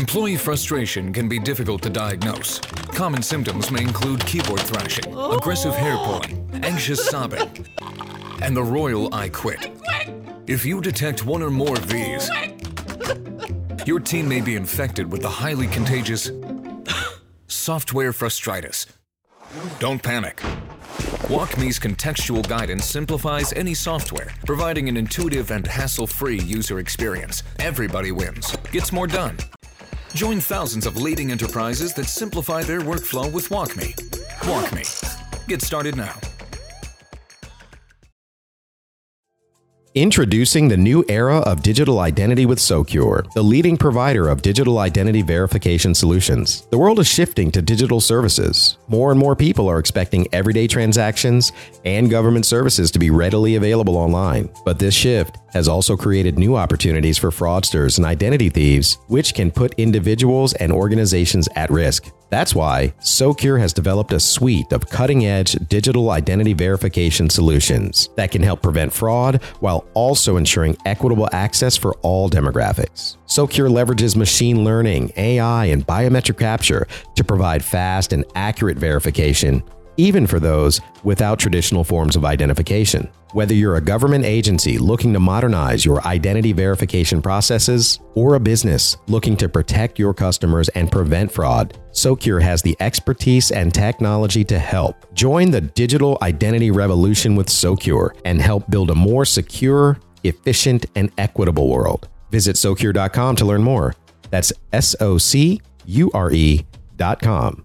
Employee frustration can be difficult to diagnose. Common symptoms may include keyboard thrashing, aggressive hair oh. pulling, anxious sobbing, and the royal I quit. If you detect one or more of these, your team may be infected with the highly contagious software frustritis. Don't panic. WalkMe's contextual guidance simplifies any software, providing an intuitive and hassle free user experience. Everybody wins, gets more done. Join thousands of leading enterprises that simplify their workflow with WalkMe. WalkMe. Get started now. Introducing the new era of digital identity with Socure, the leading provider of digital identity verification solutions. The world is shifting to digital services. More and more people are expecting everyday transactions and government services to be readily available online. But this shift has also created new opportunities for fraudsters and identity thieves, which can put individuals and organizations at risk. That's why Socure has developed a suite of cutting edge digital identity verification solutions that can help prevent fraud while also ensuring equitable access for all demographics. Socure leverages machine learning, AI, and biometric capture to provide fast and accurate verification even for those without traditional forms of identification. Whether you're a government agency looking to modernize your identity verification processes or a business looking to protect your customers and prevent fraud, Socure has the expertise and technology to help. Join the digital identity revolution with Socure and help build a more secure, efficient, and equitable world. Visit Socure.com to learn more. That's S O C U R E.com.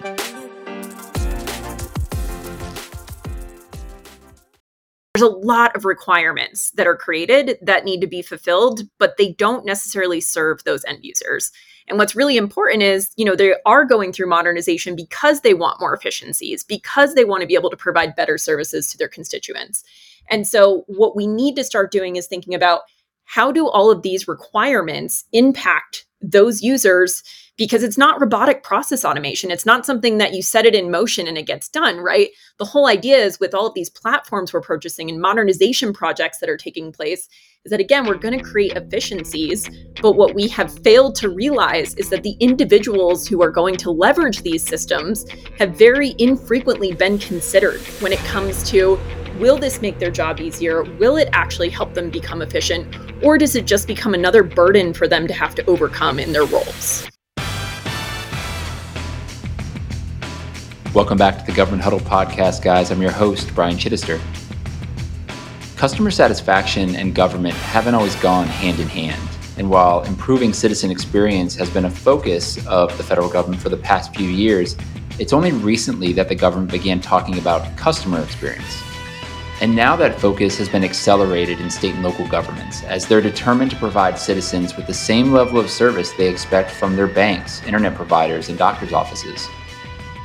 There's a lot of requirements that are created that need to be fulfilled, but they don't necessarily serve those end users. And what's really important is, you know, they are going through modernization because they want more efficiencies, because they want to be able to provide better services to their constituents. And so what we need to start doing is thinking about how do all of these requirements impact those users because it's not robotic process automation. It's not something that you set it in motion and it gets done, right? The whole idea is with all of these platforms we're purchasing and modernization projects that are taking place is that again, we're going to create efficiencies. But what we have failed to realize is that the individuals who are going to leverage these systems have very infrequently been considered when it comes to Will this make their job easier? Will it actually help them become efficient? Or does it just become another burden for them to have to overcome in their roles? Welcome back to the Government Huddle podcast, guys. I'm your host, Brian Chittister. Customer satisfaction and government haven't always gone hand in hand. And while improving citizen experience has been a focus of the federal government for the past few years, it's only recently that the government began talking about customer experience. And now that focus has been accelerated in state and local governments as they're determined to provide citizens with the same level of service they expect from their banks, internet providers, and doctors' offices.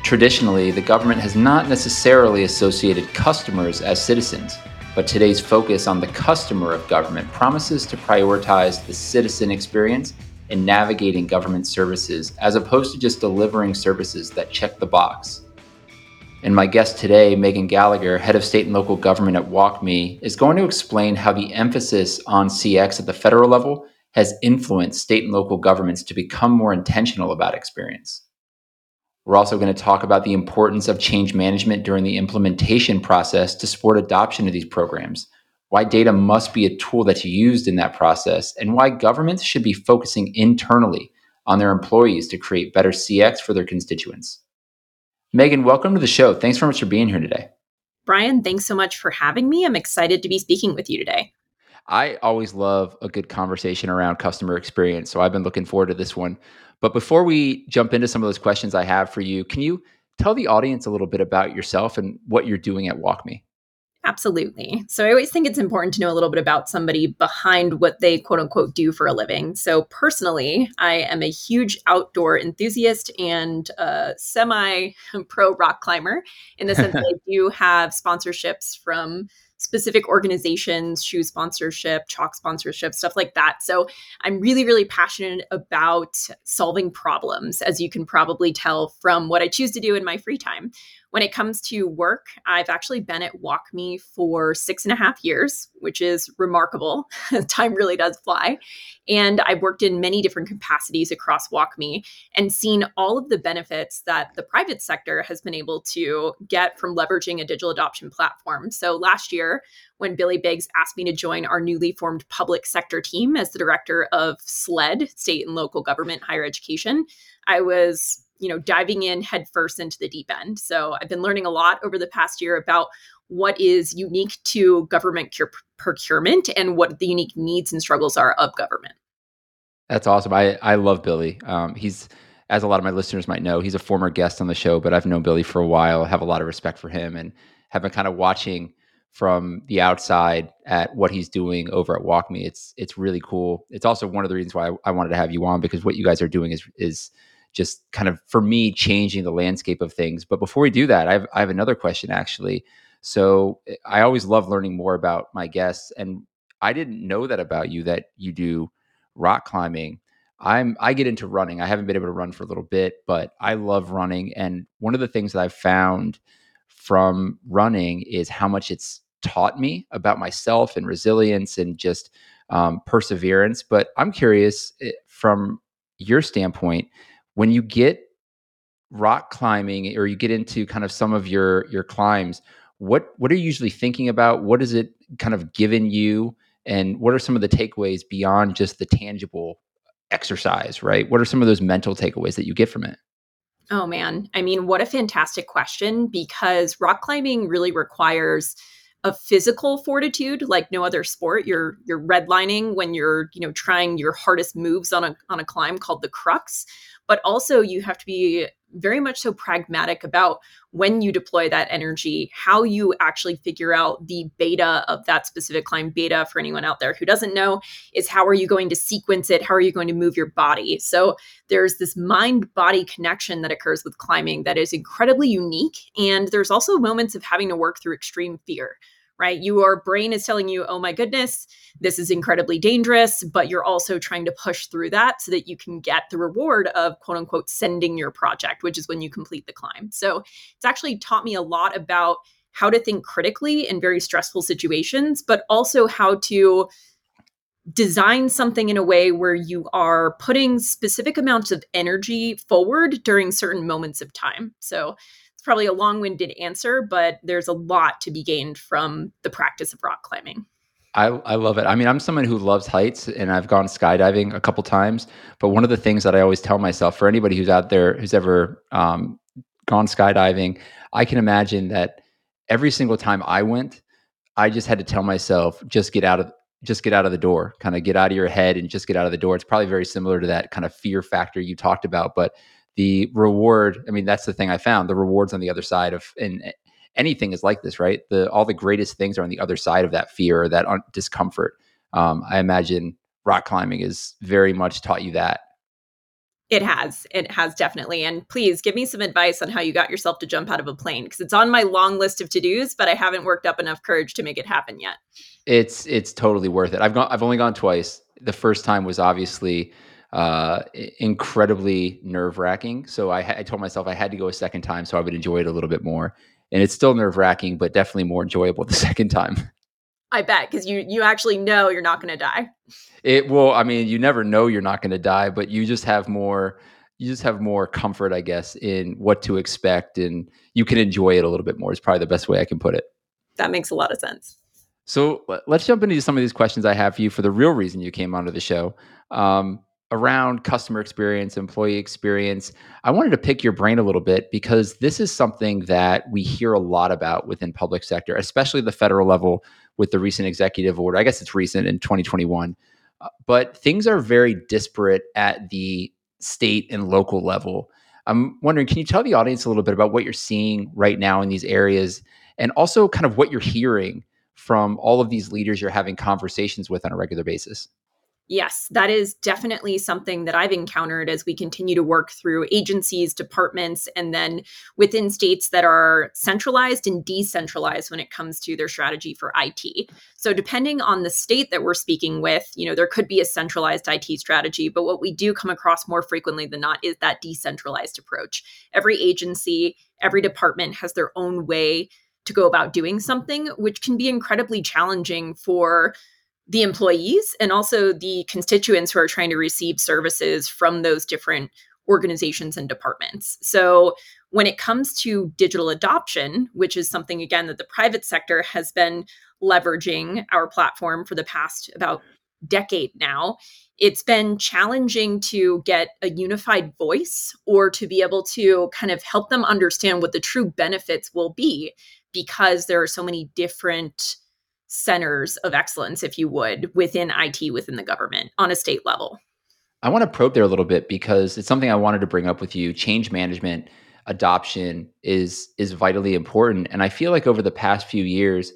Traditionally, the government has not necessarily associated customers as citizens, but today's focus on the customer of government promises to prioritize the citizen experience in navigating government services as opposed to just delivering services that check the box. And my guest today, Megan Gallagher, head of state and local government at WalkMe, is going to explain how the emphasis on CX at the federal level has influenced state and local governments to become more intentional about experience. We're also going to talk about the importance of change management during the implementation process to support adoption of these programs, why data must be a tool that's used in that process, and why governments should be focusing internally on their employees to create better CX for their constituents. Megan, welcome to the show. Thanks very much for being here today. Brian, thanks so much for having me. I'm excited to be speaking with you today. I always love a good conversation around customer experience, so I've been looking forward to this one. But before we jump into some of those questions I have for you, can you tell the audience a little bit about yourself and what you're doing at WalkMe? Absolutely. So I always think it's important to know a little bit about somebody behind what they quote unquote do for a living. So personally, I am a huge outdoor enthusiast and a semi pro rock climber in the sense that I do have sponsorships from specific organizations, shoe sponsorship, chalk sponsorship, stuff like that. So I'm really, really passionate about solving problems, as you can probably tell from what I choose to do in my free time. When it comes to work, I've actually been at WalkMe for six and a half years, which is remarkable. Time really does fly. And I've worked in many different capacities across WalkMe and seen all of the benefits that the private sector has been able to get from leveraging a digital adoption platform. So last year, when Billy Biggs asked me to join our newly formed public sector team as the director of SLED, State and Local Government Higher Education, I was you know diving in headfirst into the deep end so i've been learning a lot over the past year about what is unique to government cure- procurement and what the unique needs and struggles are of government that's awesome i i love billy um, he's as a lot of my listeners might know he's a former guest on the show but i've known billy for a while have a lot of respect for him and have been kind of watching from the outside at what he's doing over at WalkMe. It's it's really cool. It's also one of the reasons why I, I wanted to have you on because what you guys are doing is is just kind of for me changing the landscape of things. But before we do that, I have, I have another question actually. So I always love learning more about my guests, and I didn't know that about you that you do rock climbing. I'm I get into running. I haven't been able to run for a little bit, but I love running. And one of the things that I've found from running is how much it's taught me about myself and resilience and just um, perseverance. But I'm curious eh, from your standpoint, when you get rock climbing or you get into kind of some of your your climbs what what are you usually thinking about? What is it kind of given you? And what are some of the takeaways beyond just the tangible exercise right? What are some of those mental takeaways that you get from it? Oh man. I mean what a fantastic question because rock climbing really requires a physical fortitude like no other sport. You're you're redlining when you're you know trying your hardest moves on a on a climb called the crux but also you have to be very much so pragmatic about when you deploy that energy, how you actually figure out the beta of that specific climb. Beta, for anyone out there who doesn't know, is how are you going to sequence it? How are you going to move your body? So there's this mind body connection that occurs with climbing that is incredibly unique. And there's also moments of having to work through extreme fear right? Your brain is telling you, oh my goodness, this is incredibly dangerous, but you're also trying to push through that so that you can get the reward of quote unquote sending your project, which is when you complete the climb. So it's actually taught me a lot about how to think critically in very stressful situations, but also how to design something in a way where you are putting specific amounts of energy forward during certain moments of time. So probably a long winded answer, but there's a lot to be gained from the practice of rock climbing. I, I love it. I mean, I'm someone who loves heights and I've gone skydiving a couple times. But one of the things that I always tell myself for anybody who's out there who's ever um, gone skydiving, I can imagine that every single time I went, I just had to tell myself, just get out of just get out of the door, kind of get out of your head and just get out of the door. It's probably very similar to that kind of fear factor you talked about. But the reward i mean that's the thing i found the rewards on the other side of and anything is like this right? The all the greatest things are on the other side of that fear or that discomfort. Um, i imagine rock climbing is very much taught you that. It has it has definitely and please give me some advice on how you got yourself to jump out of a plane because it's on my long list of to-dos but i haven't worked up enough courage to make it happen yet. It's it's totally worth it. I've gone i've only gone twice. The first time was obviously uh, incredibly nerve wracking. So I, I, told myself I had to go a second time so I would enjoy it a little bit more. And it's still nerve wracking, but definitely more enjoyable the second time. I bet because you you actually know you're not going to die. It will. I mean, you never know you're not going to die, but you just have more. You just have more comfort, I guess, in what to expect, and you can enjoy it a little bit more. Is probably the best way I can put it. That makes a lot of sense. So let's jump into some of these questions I have for you for the real reason you came onto the show. Um, around customer experience, employee experience. I wanted to pick your brain a little bit because this is something that we hear a lot about within public sector, especially the federal level with the recent executive order. I guess it's recent in 2021. Uh, but things are very disparate at the state and local level. I'm wondering, can you tell the audience a little bit about what you're seeing right now in these areas and also kind of what you're hearing from all of these leaders you're having conversations with on a regular basis. Yes, that is definitely something that I've encountered as we continue to work through agencies, departments, and then within states that are centralized and decentralized when it comes to their strategy for IT. So, depending on the state that we're speaking with, you know, there could be a centralized IT strategy, but what we do come across more frequently than not is that decentralized approach. Every agency, every department has their own way to go about doing something, which can be incredibly challenging for the employees and also the constituents who are trying to receive services from those different organizations and departments. So, when it comes to digital adoption, which is something again that the private sector has been leveraging our platform for the past about decade now, it's been challenging to get a unified voice or to be able to kind of help them understand what the true benefits will be because there are so many different centers of excellence, if you would, within IT within the government on a state level. I want to probe there a little bit because it's something I wanted to bring up with you. Change management adoption is is vitally important and I feel like over the past few years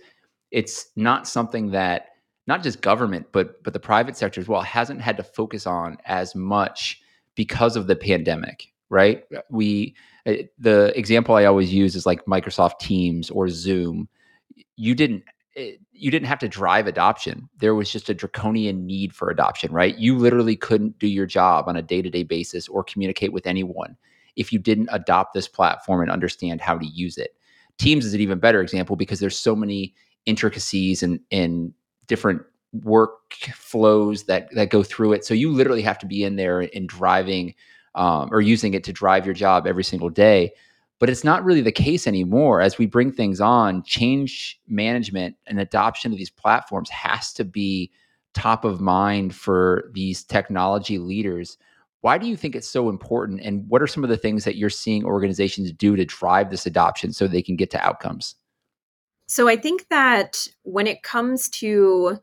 it's not something that not just government but but the private sector as well hasn't had to focus on as much because of the pandemic, right? We eh, the example I always use is like Microsoft Teams or Zoom. You didn't it, you didn't have to drive adoption. There was just a draconian need for adoption, right? You literally couldn't do your job on a day to day basis or communicate with anyone if you didn't adopt this platform and understand how to use it. Teams is an even better example because there's so many intricacies and, and different workflows that that go through it. So you literally have to be in there and driving um, or using it to drive your job every single day but it's not really the case anymore as we bring things on. Change management and adoption of these platforms has to be top of mind for these technology leaders. Why do you think it's so important and what are some of the things that you're seeing organizations do to drive this adoption so they can get to outcomes? So i think that when it comes to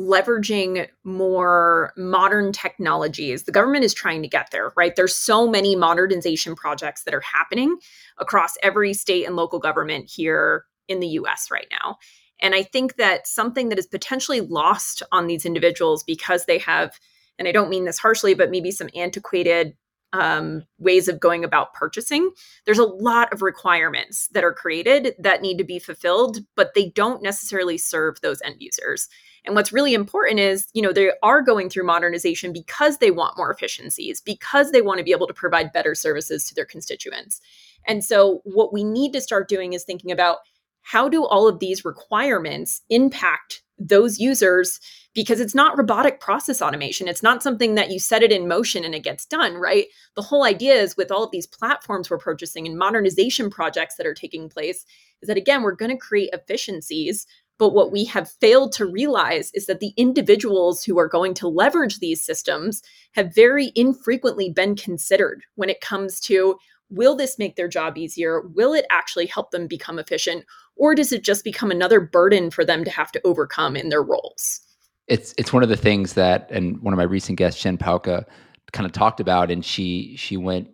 leveraging more modern technologies. The government is trying to get there, right? There's so many modernization projects that are happening across every state and local government here in the US right now. And I think that something that is potentially lost on these individuals because they have, and I don't mean this harshly, but maybe some antiquated um, ways of going about purchasing. There's a lot of requirements that are created that need to be fulfilled, but they don't necessarily serve those end users. And what's really important is, you know, they are going through modernization because they want more efficiencies, because they want to be able to provide better services to their constituents. And so, what we need to start doing is thinking about how do all of these requirements impact those users because it's not robotic process automation. It's not something that you set it in motion and it gets done, right? The whole idea is with all of these platforms we're purchasing and modernization projects that are taking place is that again, we're going to create efficiencies but what we have failed to realize is that the individuals who are going to leverage these systems have very infrequently been considered when it comes to will this make their job easier? Will it actually help them become efficient? Or does it just become another burden for them to have to overcome in their roles? It's it's one of the things that and one of my recent guests, Jen Pahlka, kind of talked about, and she she went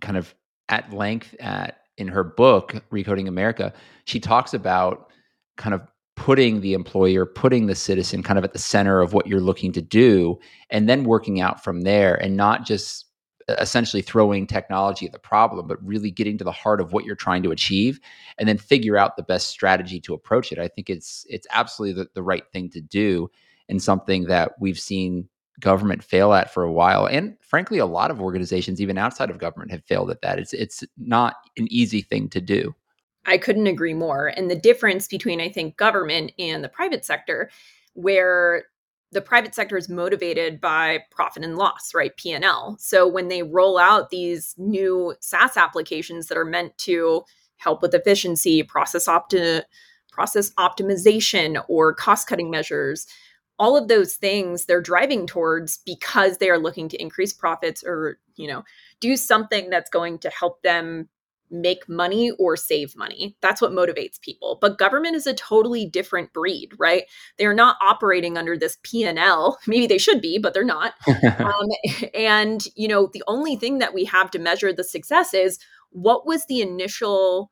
kind of at length at in her book, Recoding America. She talks about kind of putting the employer, putting the citizen kind of at the center of what you're looking to do, and then working out from there and not just essentially throwing technology at the problem, but really getting to the heart of what you're trying to achieve and then figure out the best strategy to approach it. I think it's it's absolutely the, the right thing to do and something that we've seen government fail at for a while. And frankly, a lot of organizations, even outside of government, have failed at that. It's it's not an easy thing to do. I couldn't agree more. And the difference between, I think, government and the private sector, where the private sector is motivated by profit and loss, right? P&L. So when they roll out these new SaaS applications that are meant to help with efficiency, process opti- process optimization or cost-cutting measures, all of those things they're driving towards because they are looking to increase profits or, you know, do something that's going to help them make money or save money. That's what motivates people. But government is a totally different breed, right? They're not operating under this P&L. Maybe they should be, but they're not. um, and, you know, the only thing that we have to measure the success is what was the initial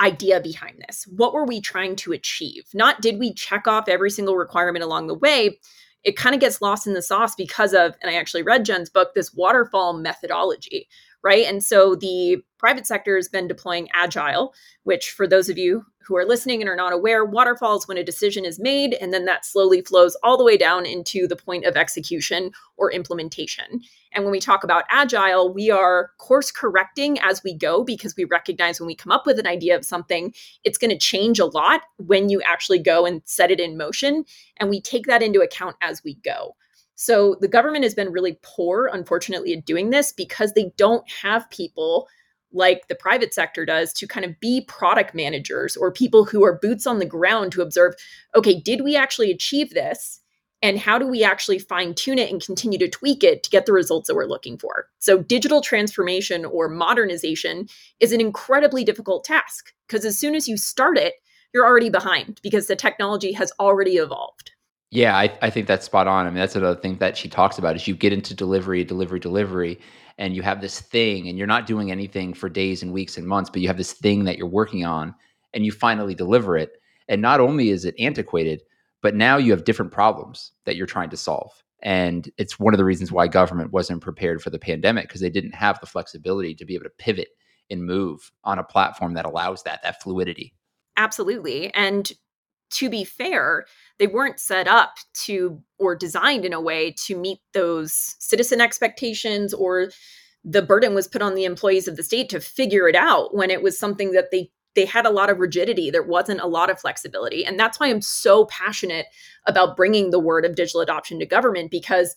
idea behind this? What were we trying to achieve? Not did we check off every single requirement along the way? It kind of gets lost in the sauce because of, and I actually read Jen's book, this waterfall methodology, right? And so the private sector has been deploying agile, which for those of you who are listening and are not aware, waterfalls when a decision is made and then that slowly flows all the way down into the point of execution or implementation. And when we talk about agile, we are course correcting as we go because we recognize when we come up with an idea of something, it's going to change a lot when you actually go and set it in motion. And we take that into account as we go. So the government has been really poor, unfortunately, at doing this because they don't have people like the private sector does to kind of be product managers or people who are boots on the ground to observe okay, did we actually achieve this? And how do we actually fine tune it and continue to tweak it to get the results that we're looking for? So, digital transformation or modernization is an incredibly difficult task because as soon as you start it, you're already behind because the technology has already evolved. Yeah, I, I think that's spot on. I mean, that's another thing that she talks about is you get into delivery, delivery, delivery, and you have this thing, and you're not doing anything for days and weeks and months, but you have this thing that you're working on, and you finally deliver it. And not only is it antiquated, but now you have different problems that you're trying to solve. And it's one of the reasons why government wasn't prepared for the pandemic because they didn't have the flexibility to be able to pivot and move on a platform that allows that that fluidity. Absolutely. And to be fair, they weren't set up to or designed in a way to meet those citizen expectations or the burden was put on the employees of the state to figure it out when it was something that they they had a lot of rigidity there wasn't a lot of flexibility. And that's why i'm so passionate about bringing the word of digital adoption to government because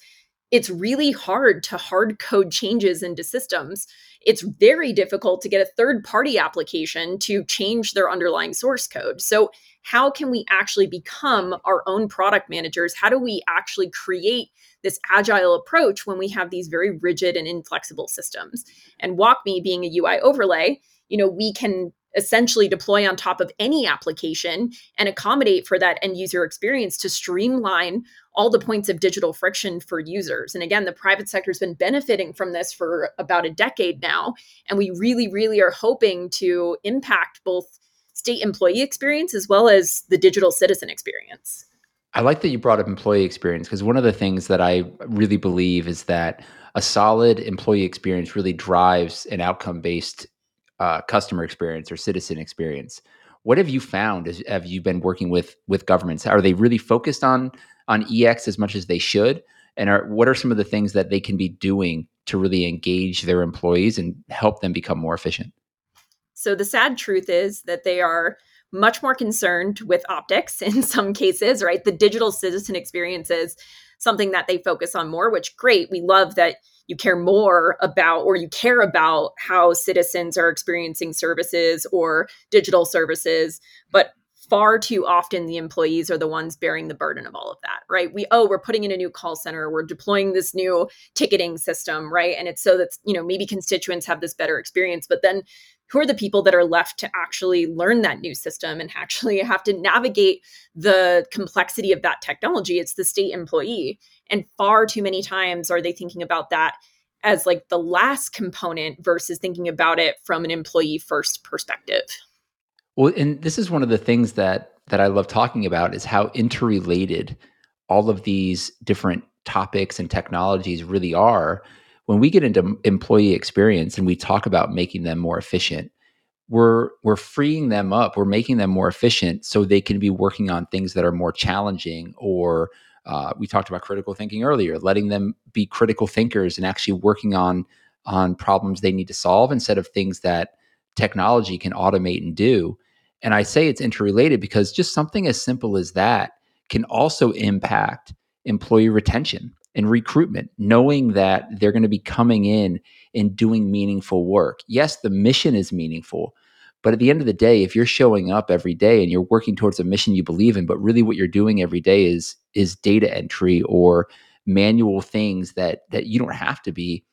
it's really hard to hard code changes into systems. It's very difficult to get a third party application to change their underlying source code. So how can we actually become our own product managers? How do we actually create this agile approach when we have these very rigid and inflexible systems? And WalkMe being a UI overlay, you know, we can essentially deploy on top of any application and accommodate for that end user experience to streamline all the points of digital friction for users. And again, the private sector has been benefiting from this for about a decade now. And we really, really are hoping to impact both state employee experience as well as the digital citizen experience. I like that you brought up employee experience because one of the things that I really believe is that a solid employee experience really drives an outcome based uh, customer experience or citizen experience. What have you found as have you been working with with governments? Are they really focused on on EX as much as they should? And are what are some of the things that they can be doing to really engage their employees and help them become more efficient? So the sad truth is that they are much more concerned with optics in some cases, right? The digital citizen experience is something that they focus on more, which great. We love that you care more about or you care about how citizens are experiencing services or digital services, but far too often the employees are the ones bearing the burden of all of that right we oh we're putting in a new call center we're deploying this new ticketing system right and it's so that you know maybe constituents have this better experience but then who are the people that are left to actually learn that new system and actually have to navigate the complexity of that technology? It's the state employee. And far too many times are they thinking about that as like the last component versus thinking about it from an employee first perspective. Well and this is one of the things that that i love talking about is how interrelated all of these different topics and technologies really are when we get into employee experience and we talk about making them more efficient we're we're freeing them up we're making them more efficient so they can be working on things that are more challenging or uh, we talked about critical thinking earlier letting them be critical thinkers and actually working on on problems they need to solve instead of things that technology can automate and do. And i say it's interrelated because just something as simple as that can also impact employee retention and recruitment, knowing that they're going to be coming in and doing meaningful work. Yes, the mission is meaningful, but at the end of the day, if you're showing up every day and you're working towards a mission you believe in, but really what you're doing every day is is data entry or manual things that that you don't have to be,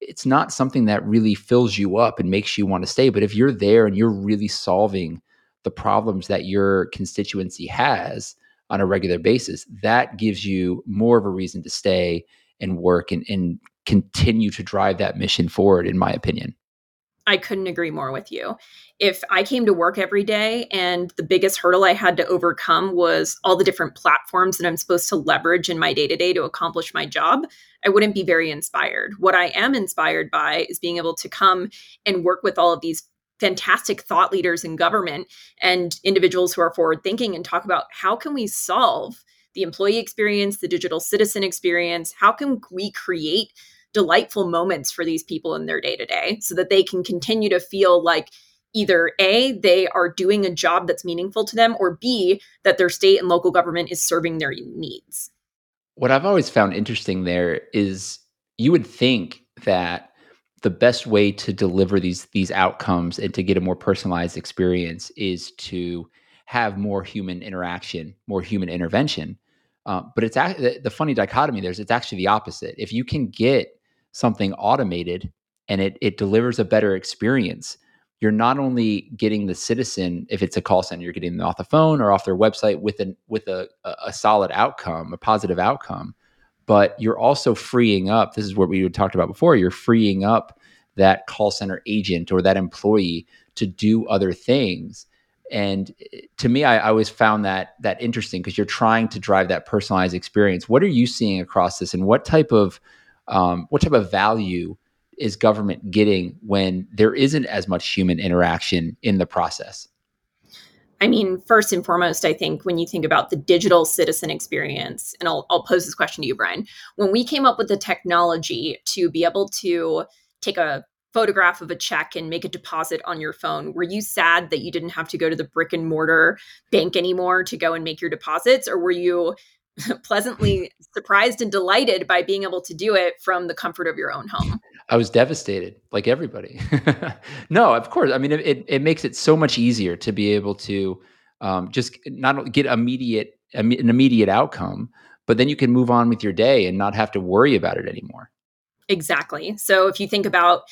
it's not something that really fills you up and makes you want to stay. But if you're there and you're really solving the problems that your constituency has, on a regular basis, that gives you more of a reason to stay and work and, and continue to drive that mission forward, in my opinion. I couldn't agree more with you. If I came to work every day and the biggest hurdle I had to overcome was all the different platforms that I'm supposed to leverage in my day to day to accomplish my job, I wouldn't be very inspired. What I am inspired by is being able to come and work with all of these fantastic thought leaders in government and individuals who are forward thinking and talk about how can we solve the employee experience, the digital citizen experience? How can we create delightful moments for these people in their day to day so that they can continue to feel like either A, they are doing a job that's meaningful to them, or B, that their state and local government is serving their needs. What I've always found interesting there is you would think that the best way to deliver these these outcomes and to get a more personalized experience is to have more human interaction, more human intervention. Uh, but it's the, the funny dichotomy there's it's actually the opposite. If you can get something automated and it it delivers a better experience, you're not only getting the citizen if it's a call center, you're getting them off the phone or off their website with an with a, a solid outcome, a positive outcome, but you're also freeing up. This is what we talked about before. You're freeing up that call center agent or that employee to do other things and eh, to me I, I always found that that interesting because you're trying to drive that personalized experience what are you seeing across this and what type of um, what type of value is government getting when there isn't as much human interaction in the process I mean, first and foremost, I think when you think about the digital citizen experience, and I'll, I'll pose this question to you, Brian. When we came up with the technology to be able to take a photograph of a check and make a deposit on your phone were you sad that you didn't have to go to the brick and mortar bank anymore to go and make your deposits or were you pleasantly surprised and delighted by being able to do it from the comfort of your own home. I was devastated like everybody. No of course i mean it, it, it, makes it so much easier to be able to um, just not get immediate an immediate outcome but then you can move on with your day and not have to worry about it anymore. Exactly. So if you think about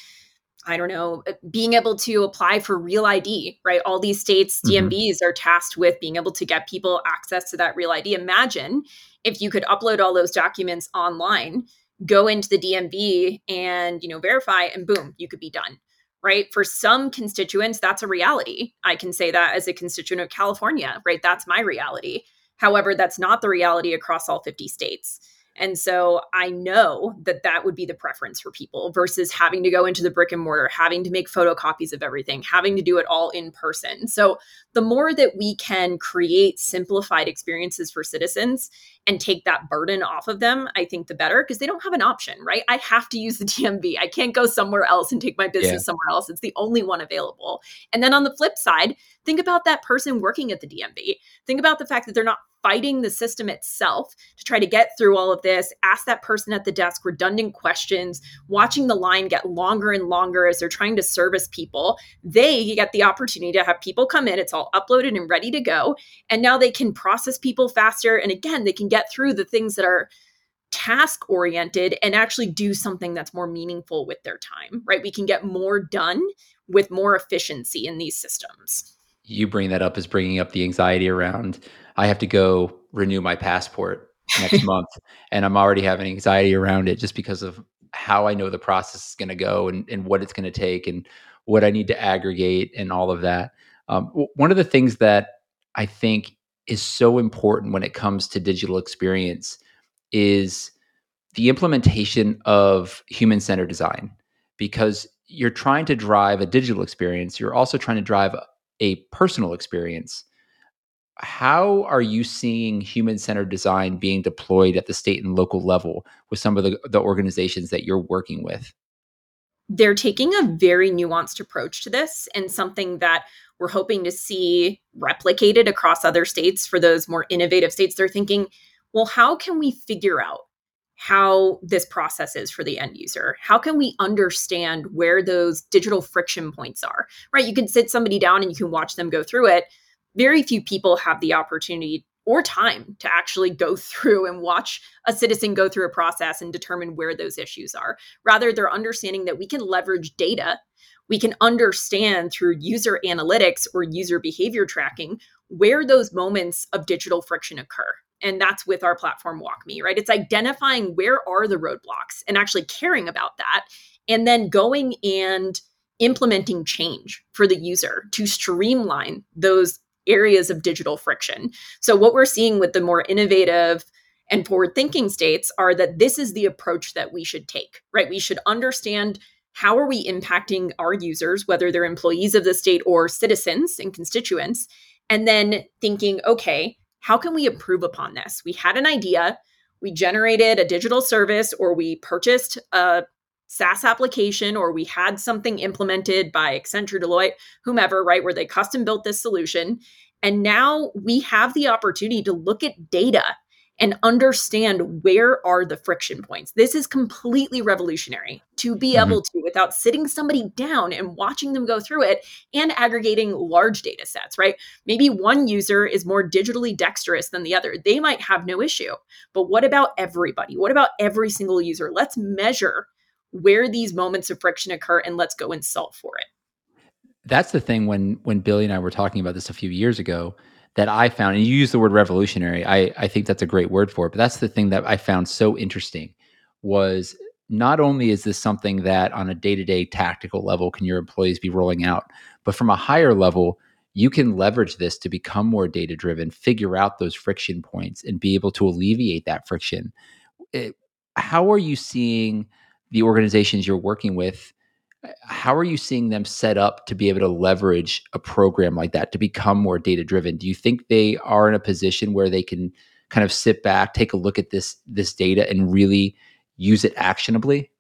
I don't know, uh, being able to apply for real ID, right? All these states, DMVs mm-hmm. are tasked with being able to get people access to that real ID. Imagine if you could upload all those documents online, go into the DMV and, you know, verify and boom, you could be done. Right. For some constituents, that's a reality. I can say that as a constituent of California, right? That's my reality. However, that's not the reality across all 50 states. And so I know that that would be the preference for people versus having to go into the brick and mortar, having to make photocopies of everything, having to do it all in person. So the more that we can create simplified experiences for citizens and take that burden off of them, I think the better because they don't have an option, right? I have to use the DMV. I can't go somewhere else and take my business yeah. somewhere else. It's the only one available. And then on the flip side, think about that person working at the DMV. Think about the fact that they're not fighting the system itself to try to get through all of this, ask that person at the desk redundant questions, watching the line get longer and longer as they're trying to service people. They get the opportunity to have people come in, it's all uploaded and ready to go. And now they can process people faster. And again, they can get through the things that are task oriented and actually do something that's more meaningful with their time, right? We can get more done with more efficiency in these systems. You bring that up as bringing up the anxiety around I have to go renew my passport next month, and I'm already having anxiety around it just because of how I know the process is going to go and, and what it's going to take and what I need to aggregate and all of that. Um, w- one of the things that I think is so important when it comes to digital experience is the implementation of human centered design because you're trying to drive a digital experience, you're also trying to drive a personal experience how are you seeing human centered design being deployed at the state and local level with some of the, the organizations that you're working with? They're taking a very nuanced approach to this and something that we're hoping to see replicated across other states for those more innovative states. They're thinking, well, how can we figure out how this process is for the end user? How can we understand where those digital friction points are? Right? You can sit somebody down and you can watch them go through it very few people have the opportunity or time to actually go through and watch a citizen go through a process and determine where those issues are. Rather, they're understanding that we can leverage data. We can understand through user analytics or user behavior tracking where those moments of digital friction occur. And that's with our platform WalkMe, right? It's identifying where are the roadblocks and actually caring about that. And then going and implementing change for the user to streamline those areas of digital friction. So, what we're seeing with the more innovative and forward thinking states are that this is the approach that we should take, right? We should understand how are we impacting our users, whether they're employees of the state or citizens and constituents, and then thinking, okay, how can we improve upon this? We had an idea, we generated a digital service, or we purchased a SaaS application, or we had something implemented by Accenture, Deloitte, whomever, right, where they custom built this solution. And now we have the opportunity to look at data and understand where are the friction points. This is completely revolutionary to be mm-hmm. able to, without sitting somebody down and watching them go through it and aggregating large data sets, right? Maybe one user is more digitally dexterous than the other. They might have no issue. But what about everybody? What about every single user? Let's measure where these moments of friction occur and let's go and solve for it. That's the thing when when Billy and I were talking about this a few years ago that I found, and you use the word revolutionary. I, I think that's a great word for it, but that's the thing that I found so interesting was not only is this something that on a day-to-day tactical level can your employees be rolling out, but from a higher level, you can leverage this to become more data driven, figure out those friction points and be able to alleviate that friction. It, how are you seeing the organizations you're working with eh, how are you seeing them set up to be able to leverage a program like that to become more data driven do you think they are in a position where they can kind of sit back take a look at this this data and really use it actionably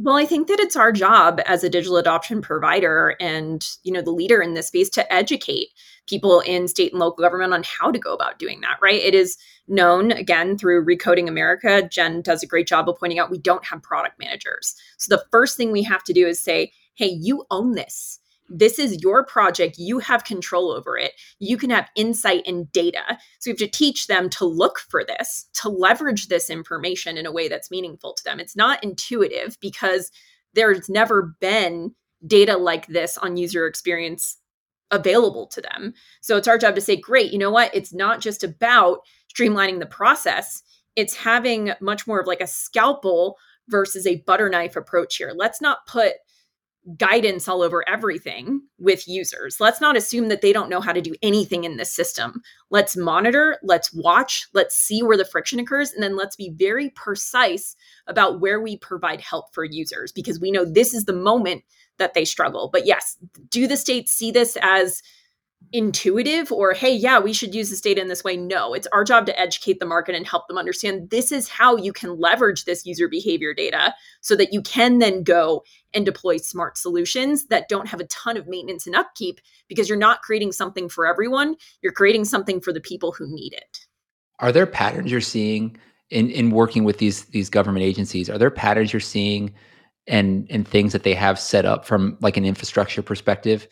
well, I think that it's our job as a digital adoption provider and, you know, the leader in this space to educate people in state and local government on how to go about doing that, right? It is known again through Recoding America. Jen does a great job of pointing out we don't have product managers. So the first thing we have to do is say, "Hey, you own this this is your project. You have control over it. You can have insight and data. So you have to teach them to look for this, to leverage this information in a way that's meaningful to them. It's not intuitive because there's never been data like this on user experience available to them. So it's our job to say, great, you know what? It's not just about streamlining the process, it's having much more of like a scalpel versus a butter knife approach here. Let's not put guidance all over everything with users. Let's not assume that they don't know how to do anything in this system. Let's monitor, let's watch, let's see where the friction occurs, and then let's be very precise about where we provide help for users because we know this is the moment that they struggle. But yes, do the states see this as intuitive or hey yeah we should use this data in this way. No it's our job to educate the market and help them understand this is how you can leverage this user behavior data so that you can then go and deploy smart solutions that don't have a ton of maintenance and upkeep because you're not creating something for everyone you're creating something for the people who need it. Are there patterns you're seeing in in working with these these government agencies? Are there patterns you're seeing and and things that they have set up from like an infrastructure perspective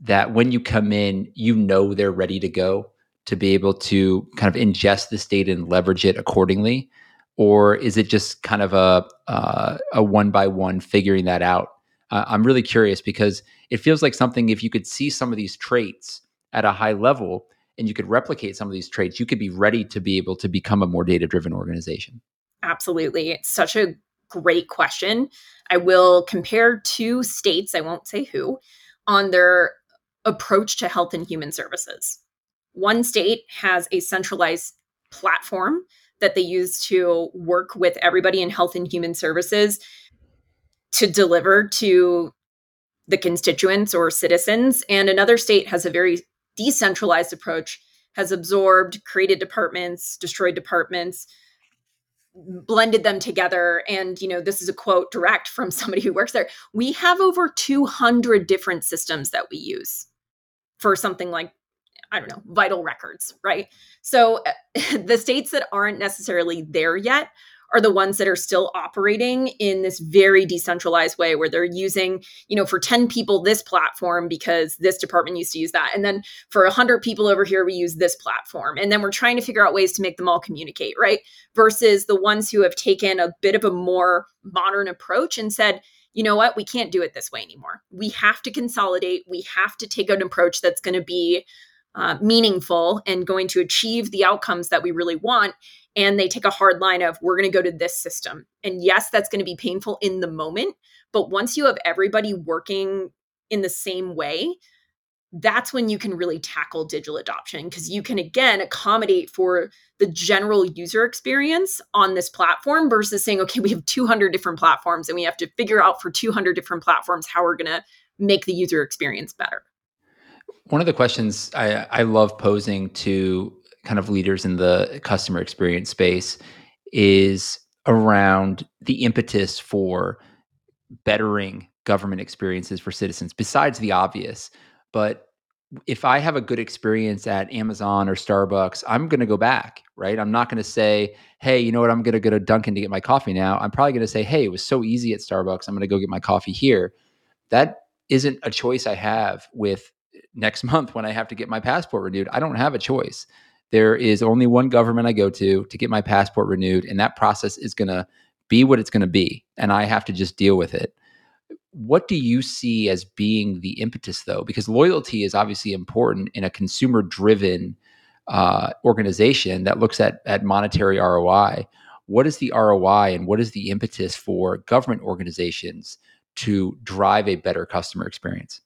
that when you come in, you know they're ready to go to be able to kind of ingest this data and leverage it accordingly? Or is it just kind of a uh, a one by one figuring that out? Uh, I'm really curious because it feels like something if you could see some of these traits at a high level and you could replicate some of these traits, you could be ready to be able to become a more data driven organization. Absolutely. It's such a great question. I will compare two states, I won't say who, on their approach to health and human services. One state has a centralized platform that they use to work with everybody in health and human services to deliver to the constituents or citizens. And another state has a very decentralized approach, has absorbed, created departments, destroyed departments, blended them together and you know this is a quote direct from somebody who works there we have over 200 different systems that we use for something like I don't know, vital records, right? So eh, the states that aren't necessarily there yet are the ones that are still operating in this very decentralized way where they're using, you know, for 10 people this platform because this department used to use that. And then for 100 people over here we use this platform. And then we're trying to figure out ways to make them all communicate, right? Versus the ones who have taken a bit of a more modern approach and said, you know what, we can't do it this way anymore. We have to consolidate. We have to take an approach that's going to be uh, meaningful and going to achieve the outcomes that we really want and they take a hard line of we're going to go to this system. And yes that's going to be painful in the moment but once you have everybody working in the same way that's when you can really tackle digital adoption because you can again accommodate for the general user experience on this platform versus saying okay we have 200 different platforms and we have to figure out for 200 different platforms how we're going to make the user experience better one of the questions I, I love posing to kind of leaders in the customer experience space is around the impetus for bettering government experiences for citizens besides the obvious but if I have a good experience at Amazon or Starbucks, I'm going to go back, right? I'm not going to say, hey, you know what? I'm going to go to Dunkin' to get my coffee now. I'm probably going to say, hey, it was so easy at Starbucks. I'm going to go get my coffee here. That isn't a choice I have with next month when I have to get my passport renewed. I don't have a choice. There is only one government I go to to get my passport renewed, and that process is going to be what it's going to be. And I have to just deal with it what do you see as being the impetus though because loyalty is obviously important in a consumer driven uh, organization that looks at at monetary roi what is the roi and what is the impetus for government organizations to drive a better customer experience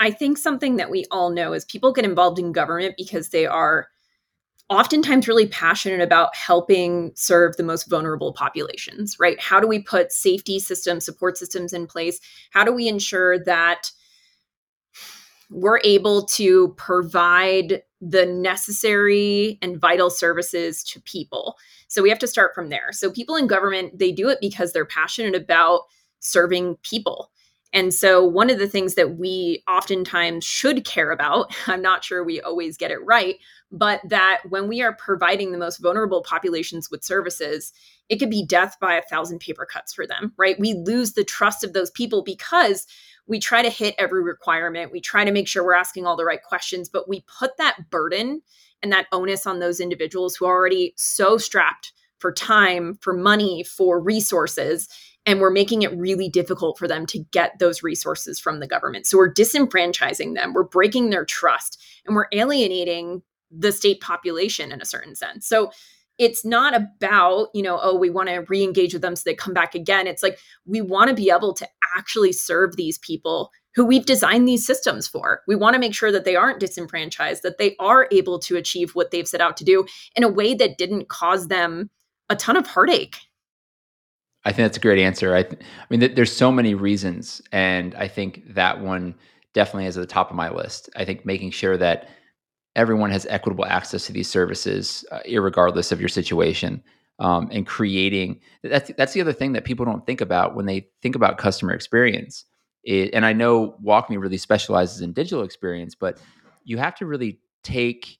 i think something that we all know is people get involved in government because they are oftentimes really passionate about helping serve the most vulnerable populations, right? How do we put safety systems, support systems in place? How do we ensure that we're able to provide the necessary and vital services to people? So we have to start from there. So people in government, they do it because they're passionate about serving people. And so, one of the things that we oftentimes should care about, I'm not sure we always get it right, but that when we are providing the most vulnerable populations with services, it could be death by a thousand paper cuts for them, right? We lose the trust of those people because we try to hit every requirement. We try to make sure we're asking all the right questions, but we put that burden and that onus on those individuals who are already so strapped for time, for money, for resources and we're making it really difficult for them to get those resources from the government. So we're disenfranchising them, we're breaking their trust, and we're alienating the state population in a certain sense. So it's not about, you know, oh, we want to re engage with them so they come back again. It's like we want to be able to actually serve these people who we've designed these systems for. We want to make sure that they aren't disenfranchised, that they are able to achieve what they've set out to do in a way that didn't cause them a ton of heartache I think that's a great answer. I, th- I mean, th- there's so many reasons, and I think that one definitely is at the top of my list. I think making sure that everyone has equitable access to these services, uh, regardless of your situation, um, and creating that's that's the other thing that people don't think about when they think about customer experience. It, and I know WalkMe really specializes in digital experience, but you have to really take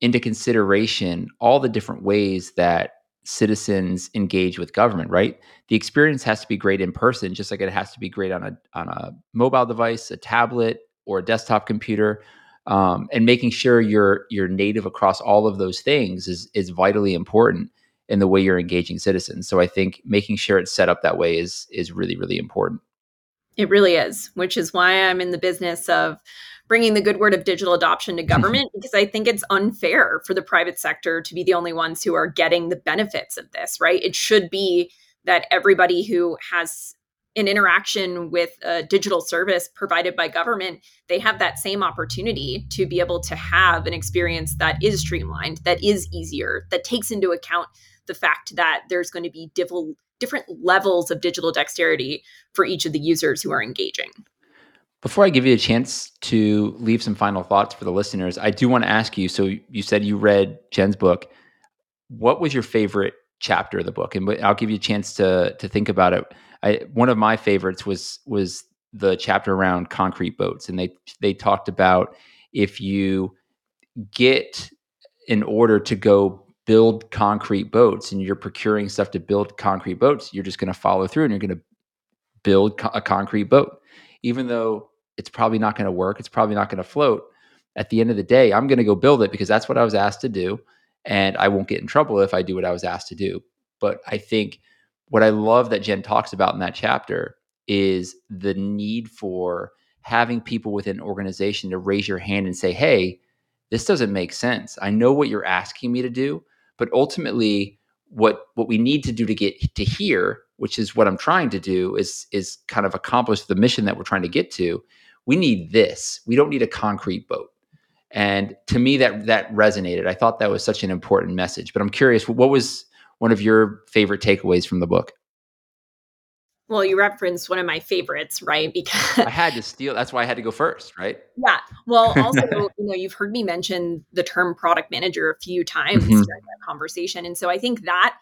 into consideration all the different ways that citizens engage with government, right? The experience has to be great in person, just like it has to be great on a on a mobile device, a tablet, or a desktop computer. Um, and making sure you're you're native across all of those things is is vitally important in the way you're engaging citizens. So I think making sure it's set up that way is is really really important. It really is, which is why I'm in the business of bringing the good word of digital adoption to mm-hmm. government because I think it's unfair for the private sector to be the only ones who are getting the benefits of this, right? It should be that everybody who has an interaction with a digital service provided by government, they have that same opportunity to be able to have an experience that is streamlined, that is easier, that takes into account the fact that there's going to be different levels of digital dexterity for each of the users who are engaging. Before I give you a chance to leave some final thoughts for the listeners, I do want to ask you. So you said you read Jen's book. What was your favorite chapter of the book? And I'll give you a chance to to think about it. I, one of my favorites was was the chapter around concrete boats, and they they talked about if you get in order to go build concrete boats and you're procuring stuff to build concrete boats, you're just going to follow through and you're going to build co- a concrete boat even though it's probably not going to work, it's probably not going to float. At the end of the day, I'm going to go build it because that's what I was asked to do. And I won't get in trouble if I do what I was asked to do. But I think what I love that Jen talks about in that chapter is the need for having people within an organization to raise your hand and say, hey, this doesn't make sense. I know what you're asking me to do, but ultimately, what what we need to do to get to here, which is what I'm trying to do, is is kind of accomplish the mission that we're trying to get to. We need this. We don't need a concrete boat. And to me, that that resonated. I thought that was such an important message. But I'm curious, what was one of your favorite takeaways from the book? Well, you referenced one of my favorites, right? Because I had to steal. That's why I had to go first, right? Yeah. Well, also, you know, you've heard me mention the term product manager a few times mm-hmm. during that conversation. And so I think that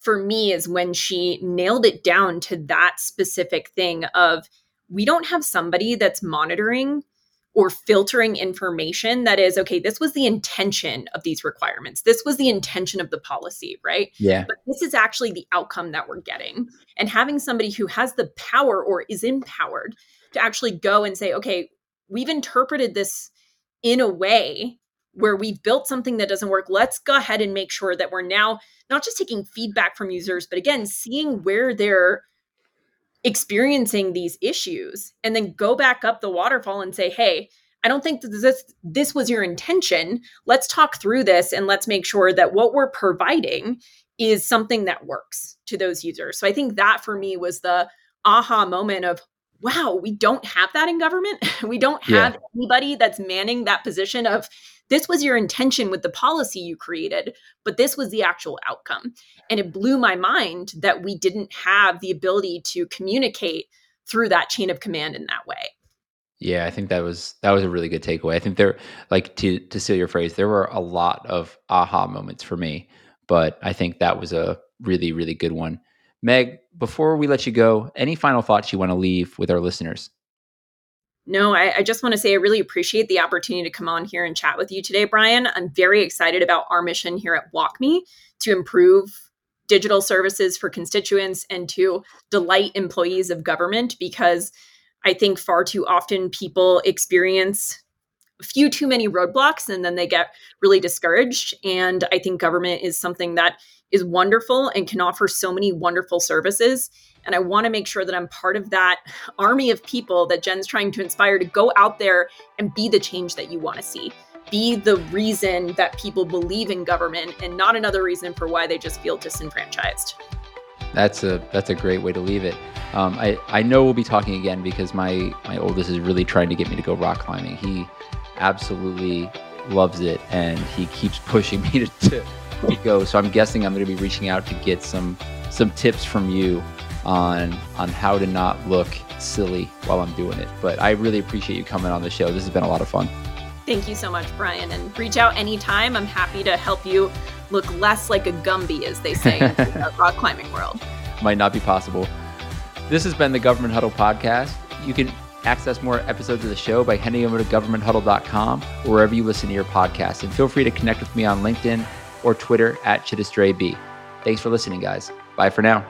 for me is when she nailed it down to that specific thing of we don't have somebody that's monitoring or filtering information that is okay this was the intention of these requirements. This was the intention of the policy right? Yeah. But this is actually the outcome that we're getting. And having somebody who has the power or is empowered to actually go and say okay we've interpreted this in a way where we've built something that doesn't work. Let's go ahead and make sure that we're now not just taking feedback from users but again seeing where they're experiencing these issues and then go back up the waterfall and say hey i don't think that this this was your intention. Let's talk through this and let's make sure that what we're providing is something that works to those users. So i think that for me was the aha moment of wow we don't have that in government. We don't have yeah. anybody that's manning that position of this was your intention with the policy you created, but this was the actual outcome. And it blew my mind that we didn't have the ability to communicate through that chain of command in that way. Yeah, I think that was that was a really good takeaway. I think there, like to to steal your phrase, there were a lot of aha moments for me, but I think that was a really really good one. Meg, before we let you go, any final thoughts you want to leave with our listeners? No, I, I just want to say I really appreciate the opportunity to come on here and chat with you today, Brian. I'm very excited about our mission here at WalkMe to improve digital services for constituents and to delight employees of government because I think far too often people experience a few too many roadblocks and then they get really discouraged. And I think government is something that is wonderful and can offer so many wonderful services. And I want to make sure that I'm part of that army of people that Jen's trying to inspire to go out there and be the change that you want to see. Be the reason that people believe in government and not another reason for why they just feel disenfranchised. That's a that's a great way to leave it. Um, I I know we'll be talking again because my my oldest is really trying to get me to go rock climbing. He absolutely loves it and he keeps pushing me to, to, to go. So I'm guessing I'm going to be reaching out to get some some tips from you on on how to not look silly while I'm doing it. But I really appreciate you coming on the show. This has been a lot of fun. Thank you so much, Brian. And reach out anytime. I'm happy to help you look less like a Gumby, as they say in the uh, rock climbing world. Might not be possible. This has been the Government Huddle podcast. You can access more episodes of the show by heading over to governmenthuddle.com or wherever you listen to your podcast. And feel free to connect with me on LinkedIn or Twitter at ChittisterAB. Thanks for listening, guys. Bye for now.